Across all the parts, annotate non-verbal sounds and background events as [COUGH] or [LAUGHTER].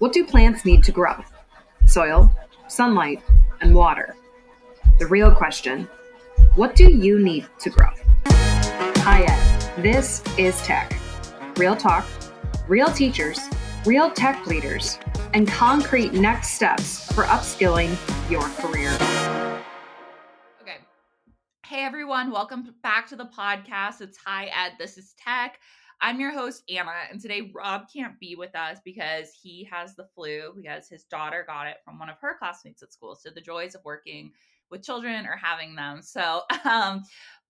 What do plants need to grow? Soil, sunlight, and water. The real question what do you need to grow? Hi, Ed. This is Tech. Real talk, real teachers, real tech leaders, and concrete next steps for upskilling your career. Okay. Hey, everyone. Welcome back to the podcast. It's Hi, Ed. This is Tech. I'm your host, Anna, and today Rob can't be with us because he has the flu because his daughter got it from one of her classmates at school. So the joys of working with children or having them. So, [LAUGHS] um,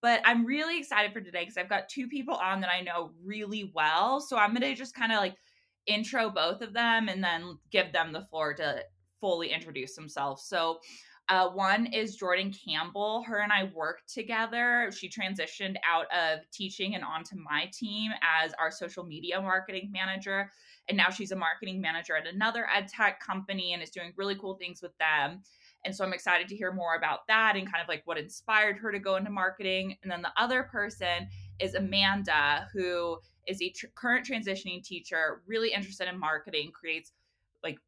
but I'm really excited for today because I've got two people on that I know really well. So I'm going to just kind of like intro both of them and then give them the floor to fully introduce themselves. So, uh, one is Jordan Campbell. Her and I worked together. She transitioned out of teaching and onto my team as our social media marketing manager. And now she's a marketing manager at another ed tech company and is doing really cool things with them. And so I'm excited to hear more about that and kind of like what inspired her to go into marketing. And then the other person is Amanda, who is a tr- current transitioning teacher, really interested in marketing, creates like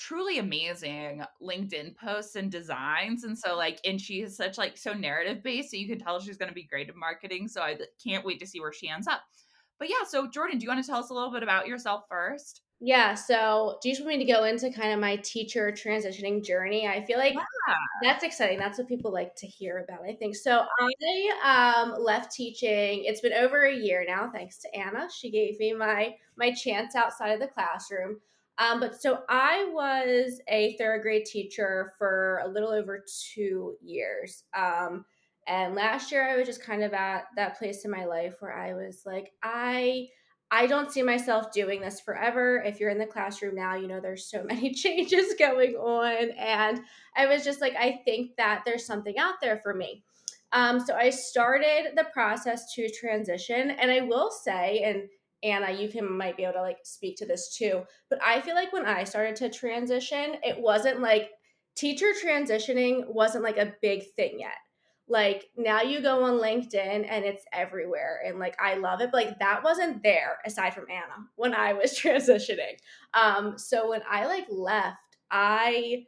truly amazing LinkedIn posts and designs. And so like and she is such like so narrative based, so you can tell she's going to be great at marketing. So I can't wait to see where she ends up. But yeah, so Jordan, do you want to tell us a little bit about yourself first? Yeah, so do you just want me to go into kind of my teacher transitioning journey? I feel like yeah. that's exciting. That's what people like to hear about, I think. So I um, left teaching. It's been over a year now, thanks to Anna. She gave me my my chance outside of the classroom. Um, but so I was a third grade teacher for a little over two years. Um, and last year I was just kind of at that place in my life where I was like, I I don't see myself doing this forever. If you're in the classroom now, you know there's so [LAUGHS] many changes going on. And I was just like, I think that there's something out there for me. Um, so I started the process to transition. And I will say, and Anna, you can might be able to like speak to this too. But I feel like when I started to transition, it wasn't like teacher transitioning wasn't like a big thing yet. Like now you go on LinkedIn and it's everywhere and like I love it. But like that wasn't there aside from Anna when I was [LAUGHS] transitioning. Um so when I like left, I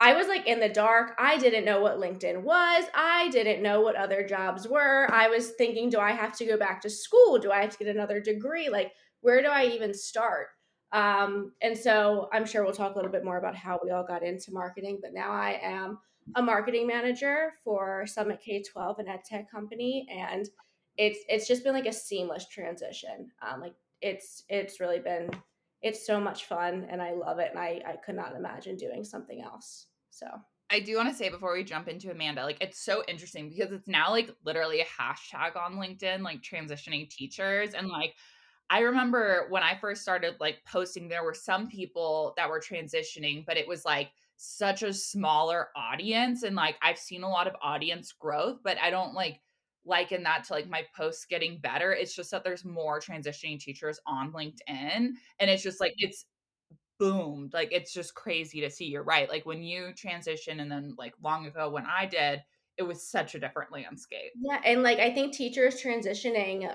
I was like in the dark. I didn't know what LinkedIn was. I didn't know what other jobs were. I was thinking, do I have to go back to school? Do I have to get another degree? Like, where do I even start? Um, and so I'm sure we'll talk a little bit more about how we all got into marketing, but now I am a marketing manager for Summit K 12, an ed tech company. And it's it's just been like a seamless transition. Um, like it's it's really been it's so much fun and I love it and I, I could not imagine doing something else. So I do want to say before we jump into Amanda, like it's so interesting because it's now like literally a hashtag on LinkedIn, like transitioning teachers. And like I remember when I first started like posting, there were some people that were transitioning, but it was like such a smaller audience. And like I've seen a lot of audience growth, but I don't like liken that to like my posts getting better. It's just that there's more transitioning teachers on LinkedIn. And it's just like it's boomed. Like it's just crazy to see. You're right. Like when you transition and then like long ago when I did, it was such a different landscape. Yeah, and like I think teachers transitioning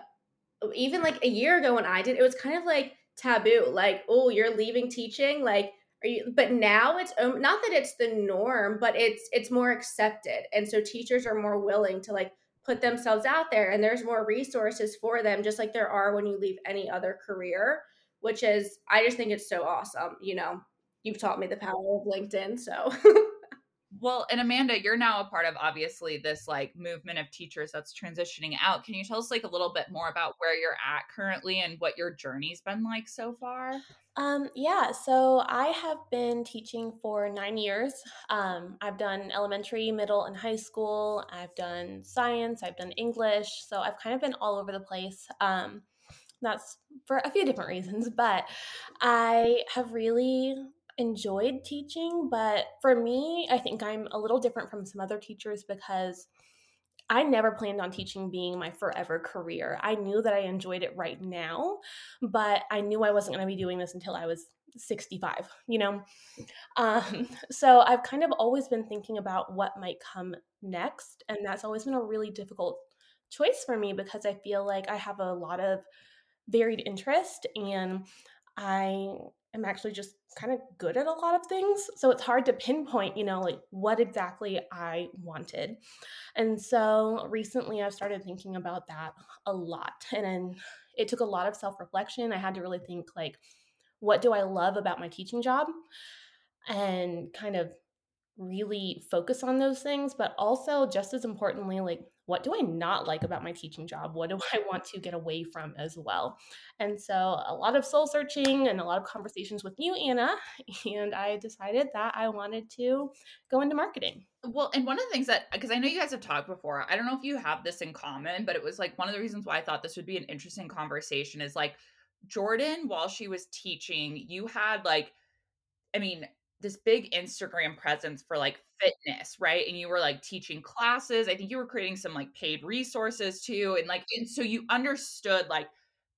even like a year ago when I did, it was kind of like taboo. Like, oh, you're leaving teaching, like are you but now it's um, not that it's the norm, but it's it's more accepted. And so teachers are more willing to like put themselves out there and there's more resources for them just like there are when you leave any other career which is I just think it's so awesome. You know, you've taught me the power of LinkedIn, so [LAUGHS] Well, and Amanda, you're now a part of obviously this like movement of teachers that's transitioning out. Can you tell us like a little bit more about where you're at currently and what your journey's been like so far? Um, yeah, so I have been teaching for nine years. Um, I've done elementary, middle, and high school. I've done science. I've done English. So I've kind of been all over the place. Um, that's for a few different reasons, but I have really enjoyed teaching. But for me, I think I'm a little different from some other teachers because I never planned on teaching being my forever career. I knew that I enjoyed it right now, but I knew I wasn't going to be doing this until I was 65, you know? Um, [LAUGHS] so I've kind of always been thinking about what might come next. And that's always been a really difficult choice for me because I feel like I have a lot of varied interest and I am actually just kind of good at a lot of things. So it's hard to pinpoint, you know, like what exactly I wanted. And so recently I've started thinking about that a lot. And then it took a lot of self reflection. I had to really think, like, what do I love about my teaching job? And kind of really focus on those things, but also just as importantly, like what do I not like about my mm-hmm. teaching job? What do [LAUGHS] I want [LAUGHS] to get away from as well? And so a lot of soul searching and a lot of conversations with you, Anna, [LAUGHS] and I decided that I wanted to go into marketing. Well, and one of the things that because I know you guys have talked before, I don't know if you have this in common, but it was like one of the reasons why I thought this would be an interesting conversation is like Jordan, while she was teaching, you had like I mean, this big Instagram presence for like fitness, right? And you were like teaching classes. I think you were creating some like paid resources too. And like, and so you understood like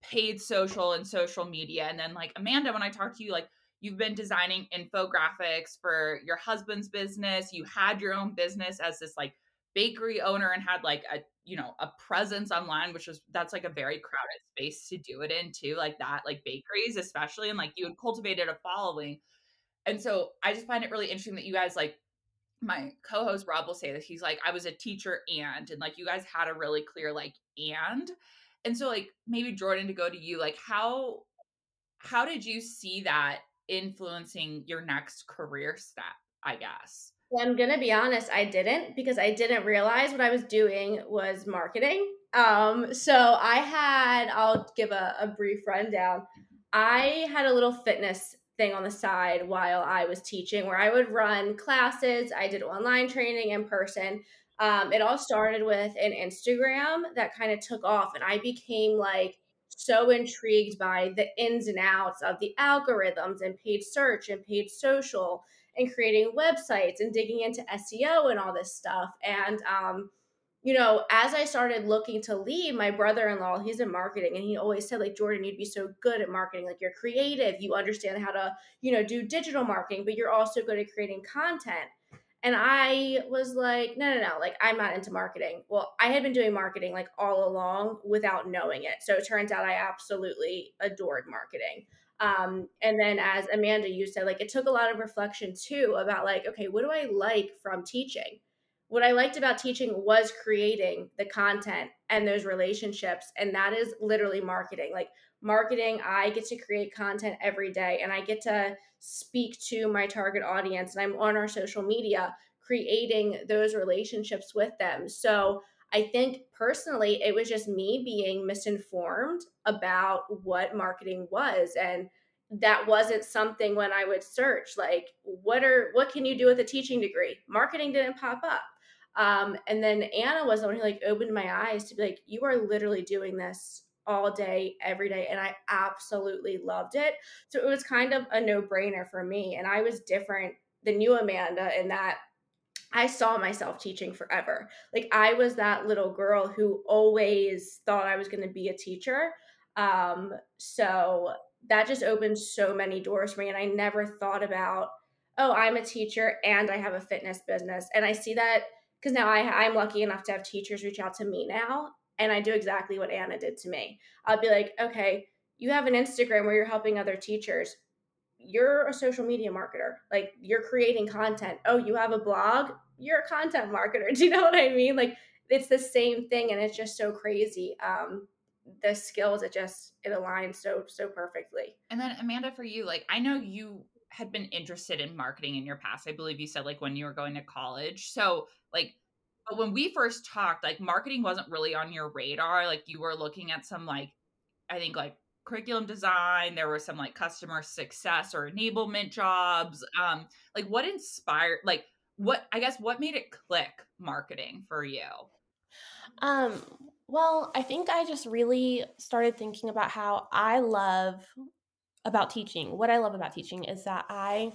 paid social and social media. And then like Amanda, when I talked to you, like you've been designing infographics for your husband's business. You had your own business as this like bakery owner and had like a you know a presence online which was that's like a very crowded space to do it in too like that like bakeries especially and like you had cultivated a following and so I just find it really interesting that you guys like my co-host Rob will say this. he's like I was a teacher and and like you guys had a really clear like and and so like maybe Jordan to go to you like how how did you see that influencing your next career step I guess well, I'm gonna be honest, I didn't because I didn't realize what I was doing was marketing. Um, so I had, I'll give a, a brief rundown. I had a little fitness thing on the side while I was teaching where I would run classes. I did online training in person. Um, it all started with an Instagram that kind of took off, and I became like so intrigued by the ins and outs of the algorithms and paid search and paid social and creating websites and digging into SEO and all this stuff. And um, you know, as I started looking to leave, my brother in law, he's in marketing, and he always said, like, Jordan, you'd be so good at marketing. Like, you're creative, you understand how to, you know, do digital marketing, but you're also good at creating content. And I was like, no, no, no, like, I'm not into marketing. Well, I had been doing marketing like all along without knowing it. So it turns out I absolutely adored marketing. Um, and then, as Amanda, you said, like, it took a lot of reflection too about, like, okay, what do I like from teaching? What I liked about teaching was creating the content and those relationships. And that is literally marketing. Like marketing, I get to create content every day and I get to speak to my target audience. And I'm on our social media creating those relationships with them. So I think personally, it was just me being misinformed about what marketing was. And that wasn't something when I would search like what are what can you do with a teaching degree? Marketing didn't pop up. Um, and then Anna was the one who like opened my eyes to be like, you are literally doing this all day, every day. And I absolutely loved it. So it was kind of a no brainer for me. And I was different than you, Amanda, in that I saw myself teaching forever. Like I was that little girl who always thought I was going to be a teacher. Um, so that just opened so many doors for me. And I never thought about, oh, I'm a teacher and I have a fitness business. And I see that because now I, I'm lucky enough to have teachers reach out to me now, and I do exactly what Anna did to me. I'll be like, okay, you have an Instagram where you're helping other teachers. You're a social media marketer. Like you're creating content. Oh, you have a blog? You're a content marketer. [LAUGHS] Do you know what I mean? Like it's the same thing and it's just so crazy. Um the skills it just it aligns so so perfectly. And then Amanda for you, like I know you had been interested in marketing in your past. I believe you said like when you were going to college. So like but when we first talked, like marketing wasn't really on your radar. Like you were looking at some like I think like curriculum design, there were some like customer success or enablement jobs. Um like what inspired like what I guess what made it click marketing for you? Um well, I think I just really started thinking about how I love about teaching. What I love about teaching is that I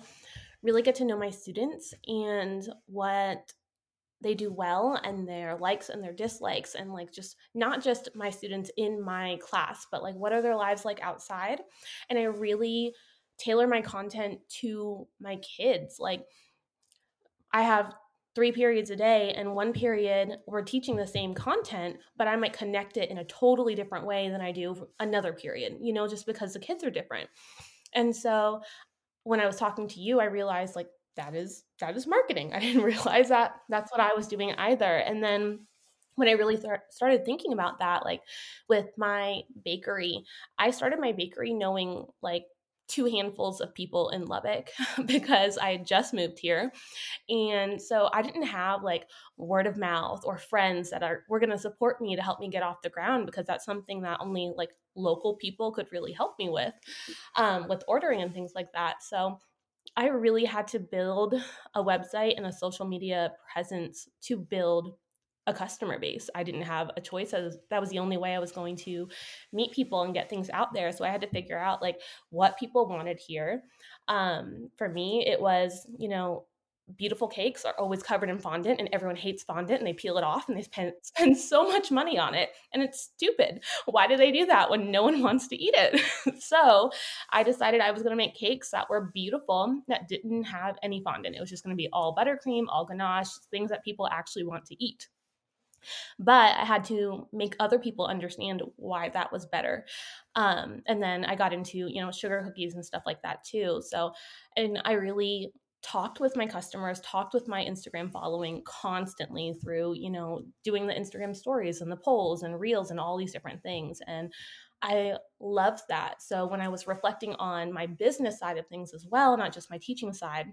really get to know my students and what they do well and their likes and their dislikes and like just not just my students in my class but like what are their lives like outside? And i really tailor my content to my kids like i have three periods a day and one period we're teaching the same content but i might connect it in a totally different way than i do another period you know just because the kids are different. And so when I was talking to you, I realized like that is that is marketing. [LAUGHS] I didn't realize that that's what I was doing either. And then when I really th- started thinking about that, like with my bakery, I started my bakery knowing like two handfuls of people in Lubbock [LAUGHS] because I had just moved here. And so I didn't have like word of mouth or friends that are were going to support me to help me get off the ground because that's something that only like local people could really help me with um, with ordering and things like that. So I really had to build a website and a social media presence to build a customer base. I didn't have a choice. Was, that was the only way I was going to meet people and get things out there. So I had to figure out like what people wanted here. Um, for me, it was, you know, beautiful cakes are always covered in fondant and everyone hates fondant and they peel it off and they spend, [LAUGHS] spend so much money on it and it's stupid why do they do that when no one [LAUGHS] wants to eat it [LAUGHS] so i decided i was going to make cakes that were beautiful that didn't have any fondant it was just going to be all buttercream all ganache things that people actually want to eat but I had to make other people understand why that was better. Um, and then I got into, you know, sugar cookies and stuff like that too. So, and I really talked with my customers, talked with my Instagram following constantly through, you know, doing the Instagram stories and the polls and reels and all these different things. And I loved that. So when I was reflecting on my business side of things as well, not just my teaching side,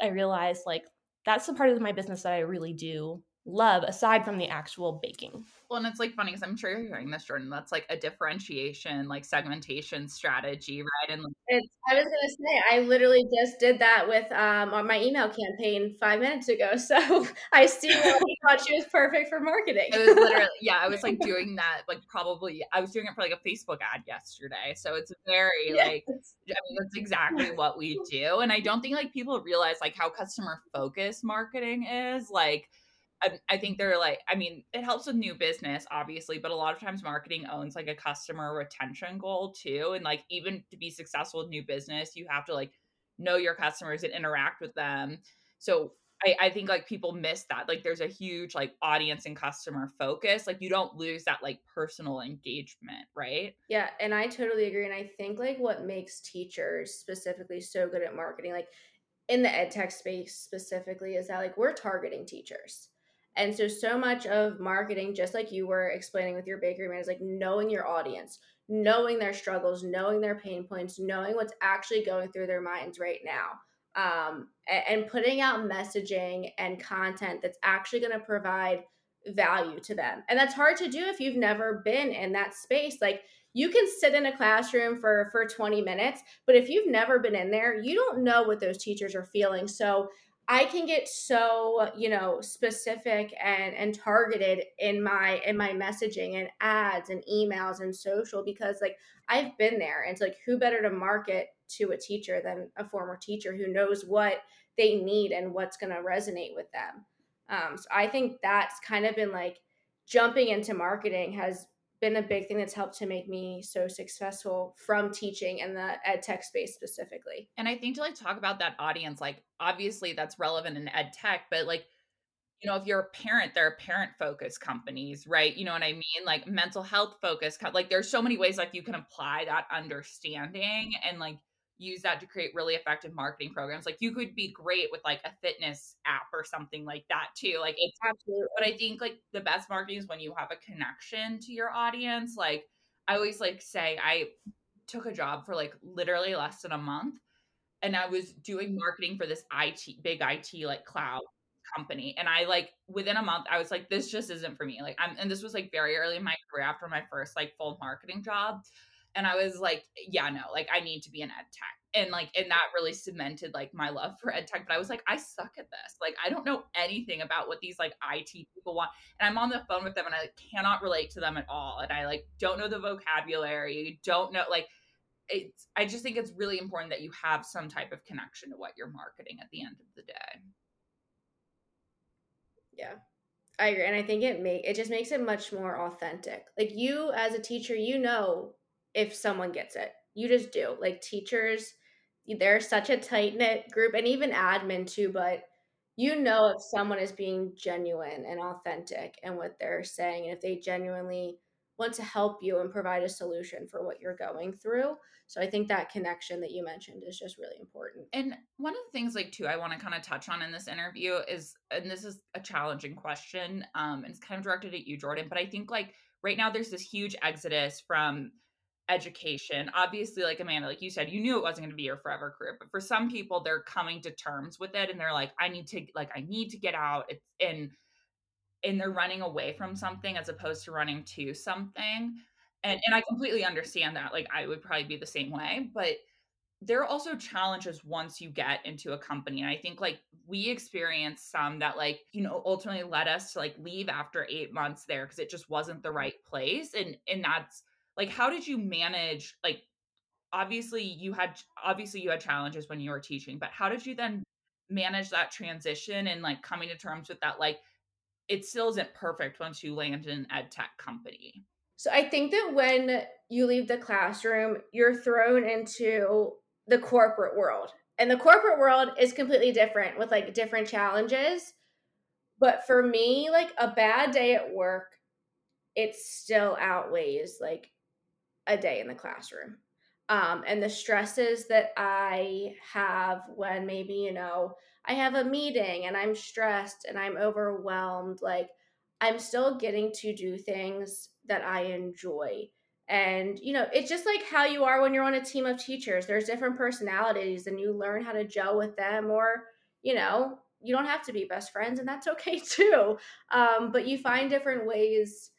I realized like that's the part of my business that I really do love aside from the actual baking. Well, and it's like funny because I'm sure you're hearing this, Jordan. That's like a differentiation, like segmentation strategy, right? And it's, I was gonna say, I literally just did that with um on my email campaign five minutes ago. [LAUGHS] So I see why he thought she was perfect for marketing. It was literally, [LAUGHS] yeah, I was like doing that, like probably, I was doing it for like a Facebook ad yesterday. So it's very [LAUGHS] yes. like, I mean, that's exactly what we do. And I don't think like people realize like how customer focused marketing is. Like, I, think they're like, I mean, it helps with new business, obviously, but a lot of times marketing owns like a customer retention goal too. And like, even to be successful with new business, you have to like know your customers and interact with them. So I, I think like people miss that. Like, there's a huge like audience and customer focus. Like, you don't lose that like personal engagement, right? Yeah. And I totally agree. And I think like what makes teachers specifically so good at marketing, like, in the ed tech space specifically is that like we're targeting teachers and so, so much of marketing, just like you were explaining with your bakery man, is like knowing your audience, knowing their struggles, knowing their pain points, knowing what's actually going through their minds right now. Um, and, and putting out messaging and content that's actually going to provide value to them. And that's hard to do if you've never been in that space. Like you can sit in a classroom for for 20 minutes, but if you've never been in there, you don't know what those teachers are feeling. So I can get so, you know, specific and and targeted in my in my messaging and ads and emails and social because like I've been there and it's like who better to market to a teacher than a former teacher who knows what they need and what's going to resonate with them. Um, so I think that's kind of been like jumping into marketing has been a big thing that's helped to make me so successful from teaching in the ed tech space specifically. And I think to like talk about that audience, like obviously that's relevant in ed tech, but like, you know, if you're a parent, there are parent focused companies, right? You know what I mean? Like mental health focused, like there's so many ways like you can apply that understanding and like use that to create really effective marketing programs. Like you could be great with like a fitness app or something like that too. Like it's absolutely. But I think like the best marketing is when you have a connection to your audience. Like I always like say I took a job for like literally less than a month and I was doing marketing for this IT big IT like cloud company and I like within a month I was like this just isn't for me. Like I'm and this was like very early in my career after my first like full marketing job and I was like, yeah, no, like I need to be an ed tech. And like, and that really cemented like my love for ed tech. But I was like, I suck at this. Like, I don't know anything about what these like IT people want. And I'm on the phone with them and I cannot relate to them at all. And I like don't know the vocabulary, don't know like it's I just think it's really important that you have some type of connection to what you're marketing at the end of the day. Yeah. I agree. And I think it make it just makes it much more authentic. Like you as a teacher, you know if someone gets it. You just do. Like teachers, they're such a tight knit group, and even admin too. But you know if someone is being genuine and authentic and what they're saying, and if they genuinely want to help you and provide a solution for what you're going through. So I think that connection that you mentioned is just really important. And one of the things like too I want to kind of touch on in this interview is and this is a challenging question um and it's kind of directed at you Jordan, but I think like right now there's this huge exodus from education. Obviously like Amanda like you said you knew it wasn't going to be your forever career, but for some people they're coming to terms with it and they're like I need to like I need to get out it's and and they're running away from something as opposed to running to something and and I completely understand that. Like I would probably be the same way, but there are also challenges once you get into a company. And I think like we experienced some that like, you know, ultimately led us to like leave after 8 months there because it just wasn't the right place and and that's like how did you manage like obviously you had obviously you had challenges when you were teaching, but how did you then manage that transition and like coming to terms with that like it still isn't perfect once you land in an ed tech company? So I think that when you leave the classroom, you're thrown into the corporate world. And the corporate world is completely different with like different challenges. But for me, like a bad day at work, it still outweighs like a day in the classroom. Um, and the stresses that I have when maybe, you know, I have a meeting and I'm stressed and I'm overwhelmed, like I'm still getting to do things that I enjoy. And, you know, it's just like how you are when you're on a team of teachers. There's different personalities and you learn how to gel with them, or, you know, you don't have to be best friends, and that's okay [LAUGHS] too. Um, but you find different ways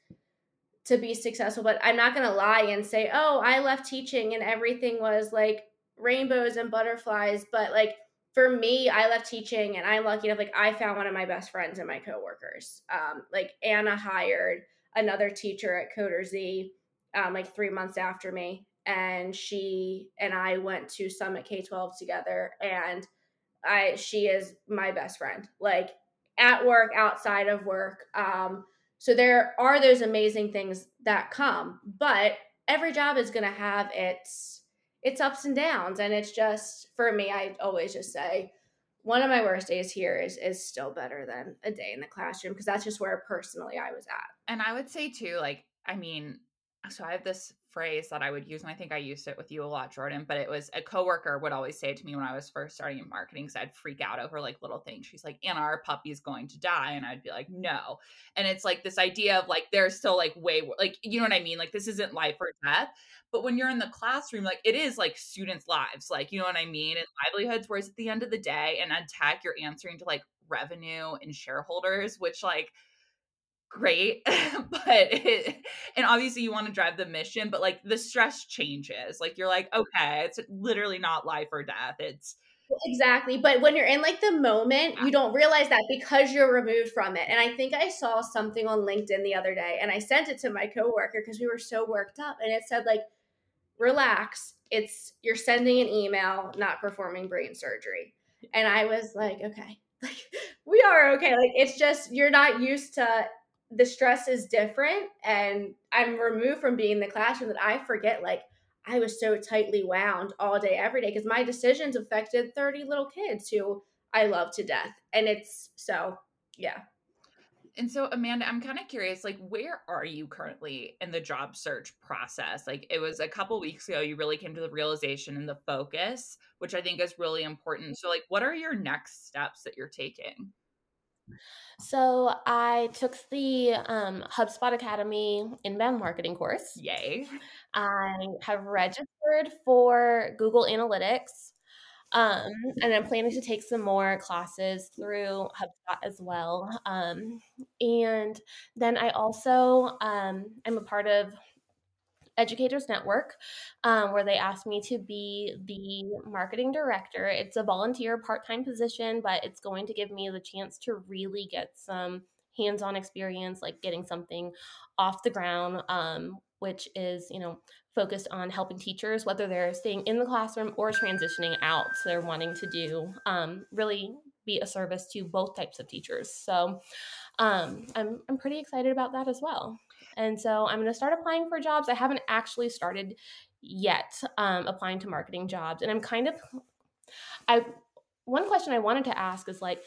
to be successful. But I'm not going to lie and say, oh, I left teaching and everything was like rainbows and butterflies. But like, for me, I left teaching and I'm lucky enough, like I found one of my best friends and my coworkers. Um, like Anna hired another teacher at CoderZ, um, like three months after me. And she and I went to Summit K 12 together. And I, she is my best friend, like at work, outside of work. Um, so there are those amazing things that come, but every job is going to have its it's ups and downs and it's just for me i always just say one of my worst days here is is still better than a day in the classroom because that's just where personally i was at. And i would say too like i mean so i have this phrase that I would use, and I think I used it with you a lot, Jordan. But it was a coworker would always say to me when I was first starting in marketing, because I'd freak out over like little things. She's like, "Anna, our puppy's going to die," and I'd be like, "No." And it's like this idea of like there's still like way like you know what I mean? Like this isn't life or death. But when you're in the classroom, like it is like students' lives, like you know what I mean, and livelihoods. Whereas at the end of the day, in ed tech, you're answering to like revenue and shareholders, which like great [LAUGHS] but it, and obviously you want to drive the mission but like the stress changes like you're like okay it's literally not life or death it's exactly but when you're in like the moment you don't realize that because you're removed from it and i think i saw something on linkedin the other day and i sent it to my coworker because we were so worked up and it said like relax it's you're sending an email not performing brain surgery and i was like okay [LAUGHS] like we are okay like it's just you're not used to the stress is different and I'm removed from being in the classroom that I forget like I was so tightly wound all day every day because my decisions affected 30 little kids who I love to death. And it's so yeah. And so Amanda, I'm kind of curious like where are you currently in the job search process? Like it was a couple weeks ago you really came to the realization and the focus, which I think is really important. So like what are your next steps that you're taking? So I took the um, HubSpot Academy inbound marketing course. Yay. I have registered for Google Analytics. Um, and I'm planning to take some more classes through HubSpot as well. Um, and then I also um, am a part of Educators Network, um, where they asked me to be the marketing director. It's a volunteer part time position, but it's going to give me the chance to really get some hands on experience, like getting something off the ground, um, which is, you know, focused on helping teachers, whether they're staying in the classroom or transitioning out. So they're wanting to do um, really be a service to both types of teachers. So um, I'm, I'm pretty excited about that as well. And so I'm going to start applying for jobs. I haven't actually started yet um, applying to marketing jobs. And I'm kind of, I, one question I wanted to ask is like,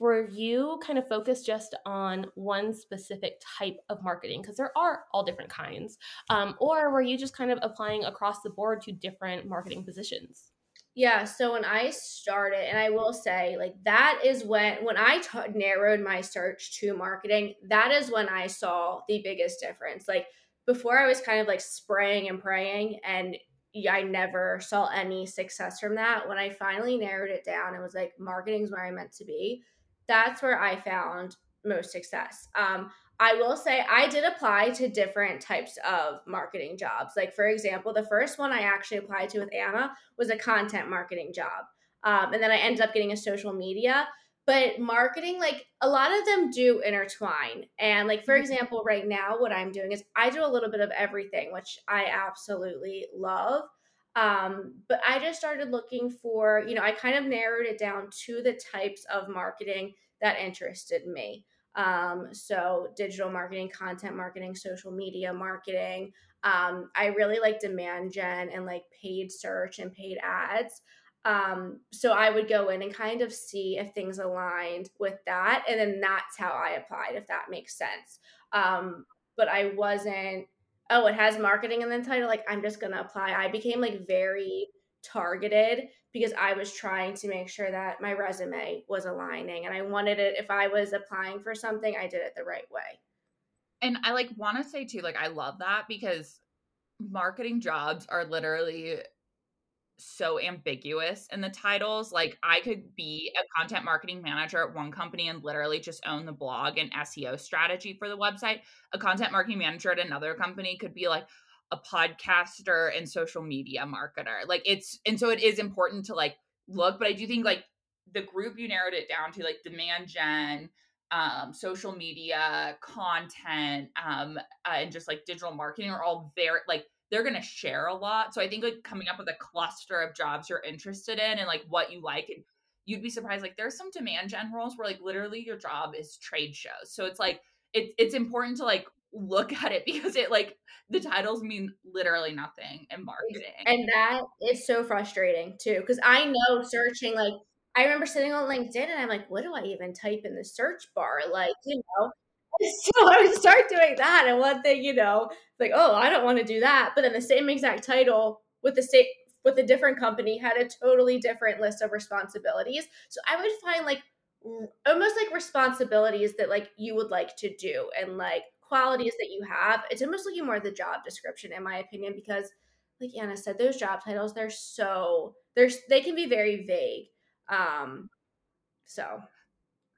were you kind of focused just on one specific type of marketing? Because there are all different kinds. Um, or were you just kind of applying across the board to different marketing positions? Yeah, so when I started, and I will say, like that is when when I narrowed my search to marketing. That is when I saw the biggest difference. Like before, I was kind of like spraying and praying, and I never saw any success from that. When I finally narrowed it down and was like, marketing is where I meant to be. That's where I found most success. Um, I will say I did apply to different types of marketing jobs. Like, for example, the first one I actually applied to with Anna was a content marketing job. Um, and then I ended up getting a social media. But marketing, like a lot of them do intertwine. And, like, for mm-hmm. example, right now, what I'm doing is I do a little bit of everything, which I absolutely love. Um, but I just started looking for, you know, I kind of narrowed it down to the types of marketing that interested me. Um, so digital marketing, content marketing, social media marketing. Um, I really like demand gen and like paid search and paid ads. Um, so I would go in and kind of see if things aligned with that. And then that's how I applied, if that makes sense. Um, but I wasn't, oh, it has marketing in the title. Like I'm just going to apply. I became like very targeted because I was trying to make sure that my resume was aligning and I wanted it if I was applying for something, I did it the right way. And I like want to say too like I love that because marketing jobs are literally so ambiguous in the titles. Like I could be a content marketing manager at one company and literally just own the blog and SEO strategy for the website. A content marketing manager at another company could be like, a podcaster and social media marketer. Like it's and so it is important to like look, but I do think like the group you narrowed it down to like demand gen, um, social media, content, um, uh, and just like digital marketing are all very like they're going to share a lot. So I think like coming up with a cluster of jobs you're interested in and like what you like and you'd be surprised like there's some demand gen roles where like literally your job is trade shows. So it's like it, it's important to like look at it [LAUGHS] because it like the titles mean literally nothing in marketing. And that is so frustrating too. Cause I know searching like I remember sitting on LinkedIn and I'm like, what do I even type in the search bar? Like, you know, [LAUGHS] so I would start doing that. And one thing, you know, like, oh, I don't want to do that. But then the same exact title with the state with a different company had a totally different list of responsibilities. So I would find like almost like responsibilities that like you would like to do and like qualities that you have. It's almost looking more at the job description, in my opinion, because like Anna said, those job titles, they're so they're they can be very vague. Um so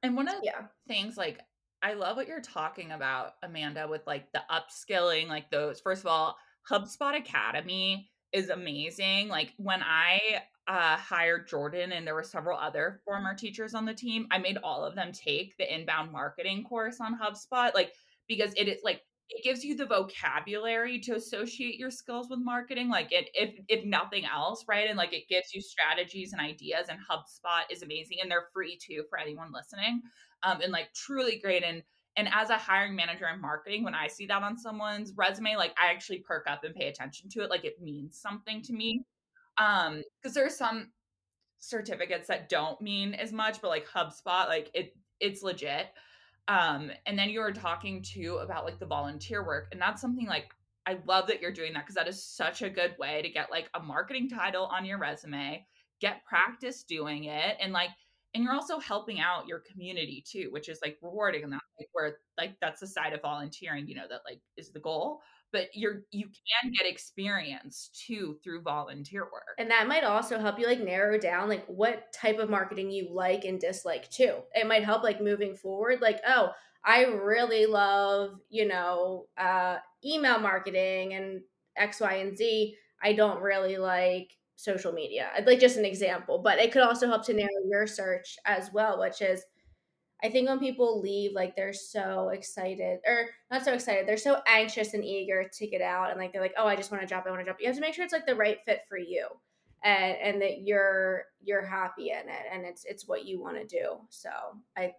and one of the yeah. things like I love what you're talking about, Amanda, with like the upskilling, like those first of all, HubSpot Academy is amazing. Like when I uh, hired Jordan and there were several other former teachers on the team, I made all of them take the inbound marketing course on HubSpot. Like because it is like it gives you the vocabulary to associate your skills with marketing like it if if nothing else right and like it gives you strategies and ideas and hubspot is amazing and they're free too for anyone listening um and like truly great and and as a hiring manager in marketing when i see that on someone's resume like i actually perk up and pay attention to it like it means something to me um because there's some certificates that don't mean as much but like hubspot like it it's legit. Um and then you were talking too about like the volunteer work and that's something like i love that you're doing that because that is such a good way to get like a marketing title on your resume get practice doing it and like and you're also helping out your community too which is like rewarding and that's like where like that's the side of volunteering you know that like is the goal but you're you can get experience too through volunteer work. And that might also help you like narrow down like what type of marketing you like and dislike too. It might help like moving forward like oh i really love you know uh email marketing and x y and z. I don't really like social media like just an example but it could also help to narrow your search as well which is I think when people leave, like they're so excited, or not so excited, they're so anxious and eager to get out, and like they're like, "Oh, I just want to drop. I want to drop." You have to make sure it's like the right fit for you, and and that you're you're happy in it, and it's it's what you want to do. So I,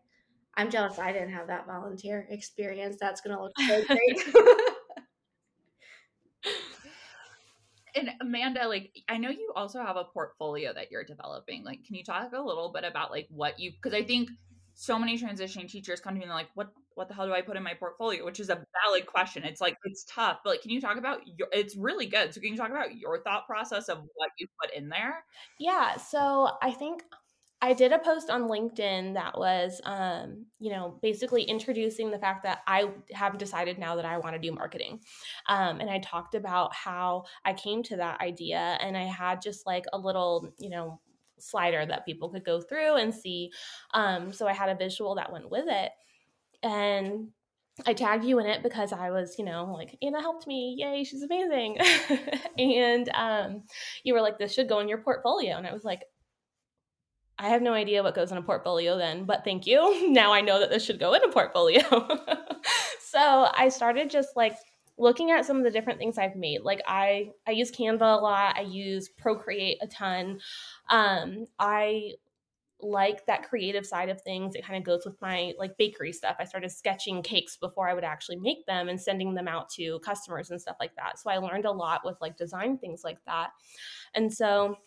I'm jealous. I didn't have that volunteer experience. That's gonna look so great. [LAUGHS] and Amanda, like I know you also have a portfolio that you're developing. Like, can you talk a little bit about like what you? Because I think so many transitioning teachers come to me and they're like, what what the hell do I put in my portfolio? Which is a valid question. It's like it's tough, but like, can you talk about your? It's really good. So can you talk about your thought process of what you put in there? Yeah. So I think I did a post on LinkedIn that was, um, you know, basically introducing the fact that I have decided now that I want to do marketing. Um, and I talked about how I came to that idea and I had just like a little, you know, slider that people could go through and see. Um, so I had a visual that went with it. And I tagged you in it because I was, you know, like, Anna helped me. Yay, she's amazing. [LAUGHS] and um, you were like, this should go in your portfolio. And I was like, I have no idea what goes in a portfolio then, but thank you. [LAUGHS] Now I know that this should go in a portfolio. [LAUGHS] so I started just like looking at some of the different things I've made. Like I I use Canva a lot. I use Procreate a ton. Um, I like that creative side of things. It kind of goes with my like bakery stuff. I started sketching cakes before I would actually make them and sending them out to customers and stuff like that. So I learned a lot with like design things like that. And so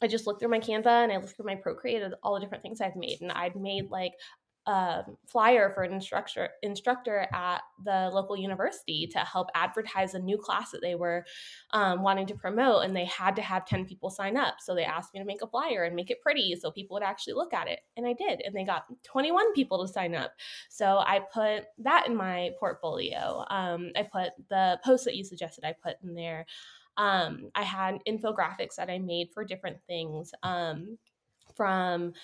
I just looked through my Canva and I looked through my Procreate all the different things I've made. And I'd made like a flyer for an instructor instructor at the local university to help advertise a new class that they were um, wanting to promote, and they had to have ten people sign up. So they asked me to make a flyer and make it pretty so people would actually look at it, and I did, and they got twenty one people to sign up. So I put that in my portfolio. Um, I put the post that you suggested I put in there. Um, I had infographics that I made for different things um, from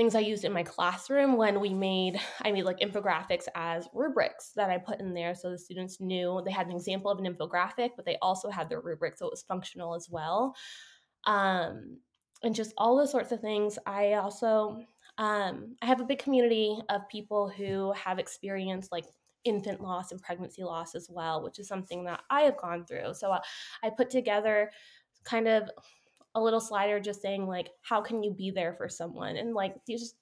things I used in my classroom when we made, I made like infographics as rubrics that I put in there so the students knew they had an example of an infographic, but they also had their rubric so it was functional as well. Um, and just all those sorts of things. I also, um, I have a big community of people who have experienced like infant loss and pregnancy loss as well, which is something that I have gone through. So uh, I put together kind of a little slider just saying like how can you be there for someone and like just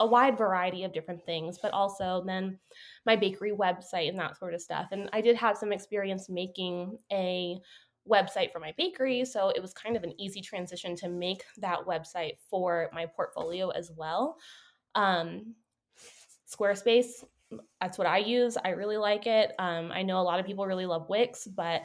a wide variety of different things, but also then my bakery website and that sort of stuff. And I did have some experience making a website for my bakery, so it was kind of an easy transition to make that website for my portfolio as well. Um, Squarespace that's what I use. I really like it. Um, I know a lot of people really love Wix, but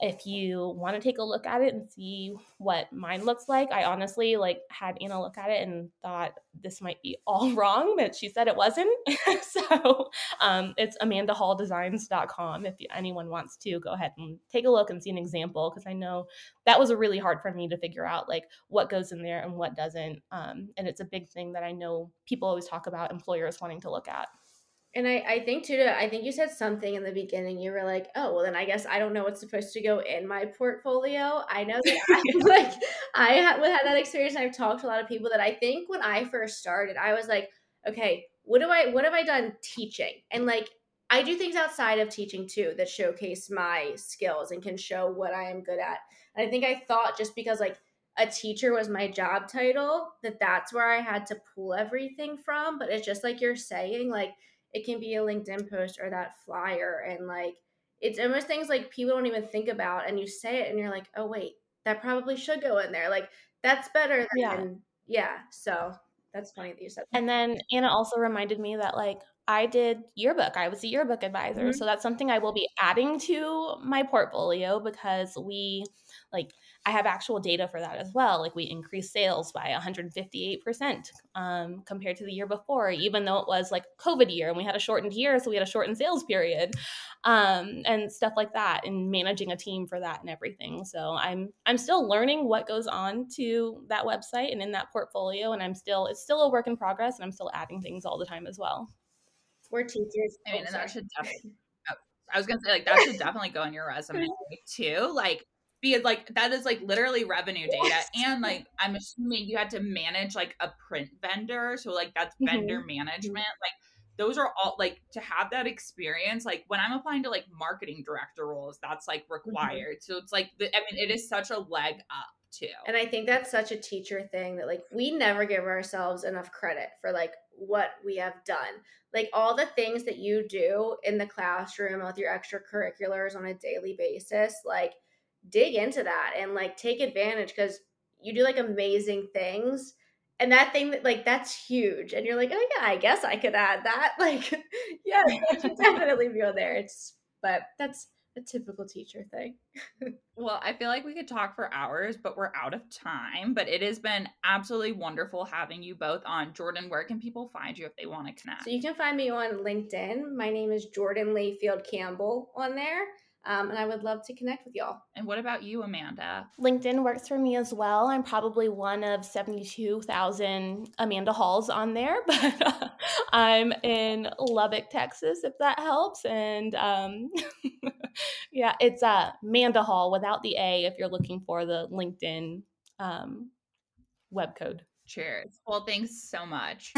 if you want to take a look at it and see what mine looks like, I honestly like had Anna look at it and thought this might be [LAUGHS] all wrong, but she said it wasn't. [LAUGHS] so um, it's amandahalldesigns.com if anyone wants to go ahead and take a look and see an example because I know that was really hard for me to figure out like what goes in there and what doesn't. Um, and it's a big thing that I know people always talk about employers wanting to look at. And I, I think too, I think you said something in the beginning. You were like, oh, well, then I guess I don't know what's supposed to go in my portfolio. I know that I, [LAUGHS] [LAUGHS] like I had, had that experience. I've talked to a lot of people that I think when I first started, I was like, okay, what do I, what have I done teaching? And like, I do things outside of teaching too that showcase my skills and can show what I am good at. And I think I thought just because like a teacher was my job title that that's where I had to pull everything from. But it's just like you're saying, like, it can be a LinkedIn post or that flyer. And like, it's almost things like people don't even think about. And you say it and you're like, oh, wait, that probably should go in there. Like, that's better than, yeah. yeah. So that's funny that you said that. And then Anna also reminded me that, like, I did yearbook. I was a yearbook advisor. Mm-hmm. So that's something I will be adding to my portfolio because we, like, I have actual data for that as well. Like we increased sales by 158% um, compared to the year before, even though it was like COVID year and we had a shortened year, so we had a shortened sales period um, and stuff like that, and managing a team for that and everything. So I'm I'm still learning what goes on to that website and in that portfolio, and I'm still it's still a work in progress, and I'm still adding things all the time as well. We're teachers. I mean, and that should definitely. I was gonna say like that should definitely go on your resume [LAUGHS] too. Like because like that is like literally revenue data yes. and like i'm assuming you had to manage like a print vendor so like that's mm-hmm. vendor management like those are all like to have that experience like when i'm applying to like marketing director roles that's like mm-hmm. required mm-hmm. so it's like the, i mean it is such a leg up too and i think that's such a teacher thing that like we never give ourselves enough credit for like what we have done like all the things that you do in the classroom with your extracurriculars on a daily basis like dig into that and like take advantage because you do like amazing things and that thing that like that's huge and you're like oh yeah i guess i could add that. [LAUGHS] Like yeah that should definitely be on there. It's but that's a typical teacher thing. [LAUGHS] Well i feel like we could talk for hours but we're out of time but it has been absolutely wonderful having you both on. Jordan where can people find you if they want to connect? so you can find me on linkedin. My name is jordan layfield campbell on there um, and I would love to connect with y'all. And what about you, Amanda? LinkedIn works for me as well. I'm probably one of 72,000 Amanda Halls on there, [LAUGHS] but uh, I'm in Lubbock, Texas, if that helps. And um, [LAUGHS] yeah, it's uh, Amanda Hall without the A if you're looking for the LinkedIn um, web code. Cheers. Well, thanks so much.